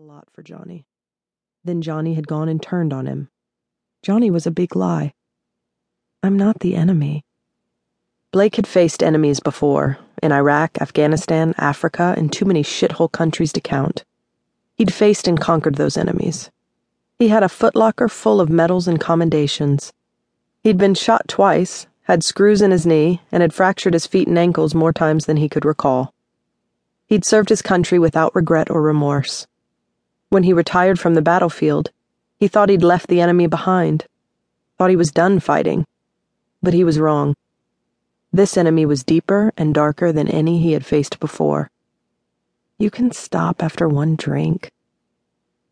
a lot for Johnny. Then Johnny had gone and turned on him. Johnny was a big lie. I'm not the enemy. Blake had faced enemies before in Iraq, Afghanistan, Africa, and too many shithole countries to count. He'd faced and conquered those enemies. He had a footlocker full of medals and commendations. He'd been shot twice, had screws in his knee, and had fractured his feet and ankles more times than he could recall. He'd served his country without regret or remorse. When he retired from the battlefield, he thought he'd left the enemy behind, thought he was done fighting. But he was wrong. This enemy was deeper and darker than any he had faced before. You can stop after one drink.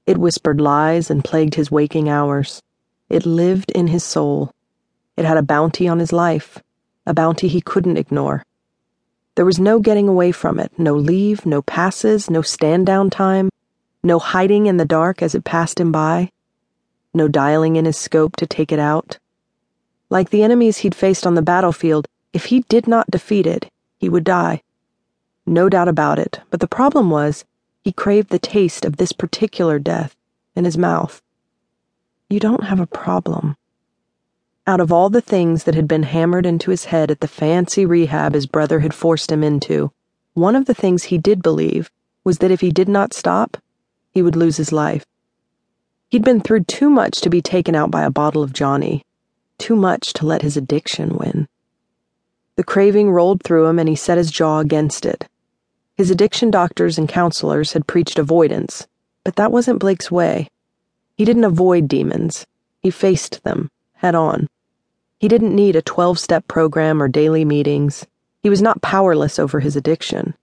It whispered lies and plagued his waking hours. It lived in his soul. It had a bounty on his life, a bounty he couldn't ignore. There was no getting away from it, no leave, no passes, no stand down time, no hiding in the dark as it passed him by, no dialing in his scope to take it out. Like the enemies he'd faced on the battlefield, if he did not defeat it, he would die. No doubt about it, but the problem was, he craved the taste of this particular death in his mouth. You don't have a problem. Out of all the things that had been hammered into his head at the fancy rehab his brother had forced him into, one of the things he did believe was that if he did not stop, he would lose his life. He'd been through too much to be taken out by a bottle of Johnny, too much to let his addiction win. The craving rolled through him and he set his jaw against it. His addiction doctors and counselors had preached avoidance, but that wasn't Blake's way. He didn't avoid demons, he faced them head on. He didn't need a 12 step program or daily meetings. He was not powerless over his addiction.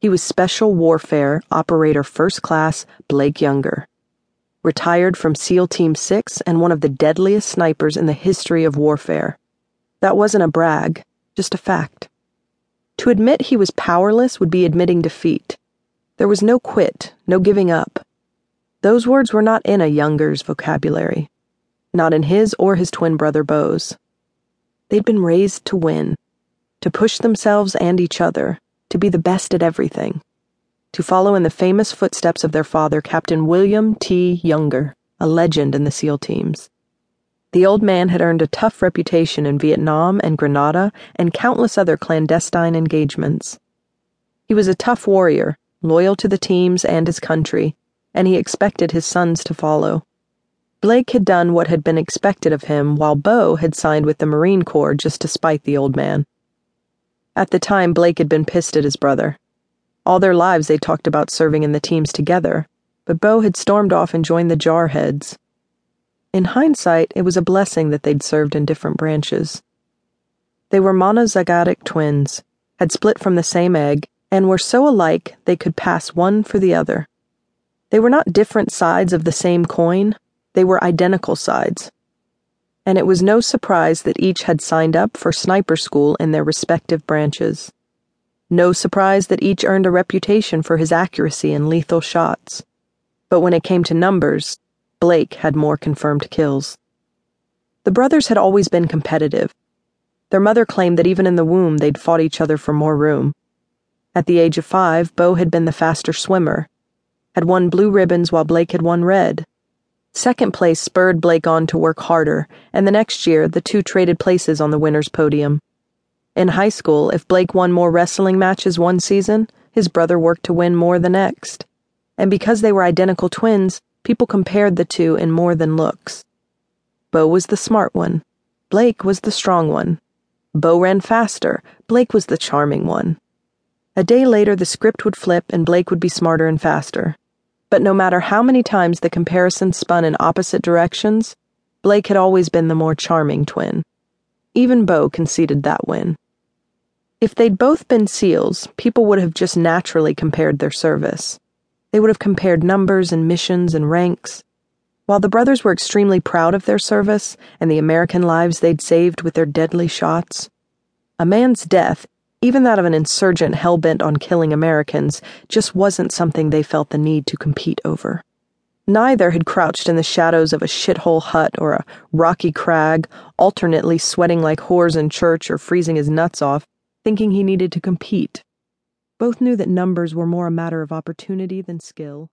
He was Special Warfare Operator First Class Blake Junger. Retired from SEAL Team 6 and one of the deadliest snipers in the history of warfare. That wasn't a brag, just a fact. To admit he was powerless would be admitting defeat. There was no quit, no giving up. Those words were not in a Junger's vocabulary not in his or his twin brother Beau's. They'd been raised to win, to push themselves and each other, to be the best at everything, to follow in the famous footsteps of their father, Captain William T. Junger, a legend in the SEAL teams. The old man had earned a tough reputation in Vietnam and Grenada and countless other clandestine engagements. He was a tough warrior, loyal to the teams and his country, and he expected his sons to follow. Blake had done what had been expected of him while Beau had signed with the Marine Corps just to spite the old man. At the time, Blake had been pissed at his brother. All their lives they talked about serving in the teams together, but Beau had stormed off and joined the Jarheads. In hindsight, it was a blessing that they'd served in different branches. They were monozygotic twins, had split from the same egg, and were so alike they could pass one for the other. They were not different sides of the same coin they were identical sides. And it was no surprise that each had signed up for sniper school in their respective branches. No surprise that each earned a reputation for his accuracy in lethal shots. But when it came to numbers, Blake had more confirmed kills. The brothers had always been competitive. Their mother claimed that even in the womb they'd fought each other for more room. At the age of five, Beau had been the faster swimmer, had won blue ribbons while Blake had won red. Second place spurred Blake on to work harder, and the next year the two traded places on the winner's podium. In high school, if Blake won more wrestling matches one season, his brother worked to win more the next. And because they were identical twins, people compared the two in more than looks. Beau was the smart one. Blake was the strong one. Beau ran faster. Blake was the charming one. A day later, the script would flip and Blake would be smarter and faster. But no matter how many times the comparison spun in opposite directions, Blake had always been the more charming twin. Even Beau conceded that win. If they'd both been SEALs, people would have just naturally compared their service. They would have compared numbers and missions and ranks. While the brothers were extremely proud of their service and the American lives they'd saved with their deadly shots, a man's death even that of an insurgent hell bent on killing Americans, just wasn't something they felt the need to compete over. Neither had crouched in the shadows of a shithole hut or a rocky crag, alternately sweating like whores in church or freezing his nuts off, thinking he needed to compete. Both knew that numbers were more a matter of opportunity than skill.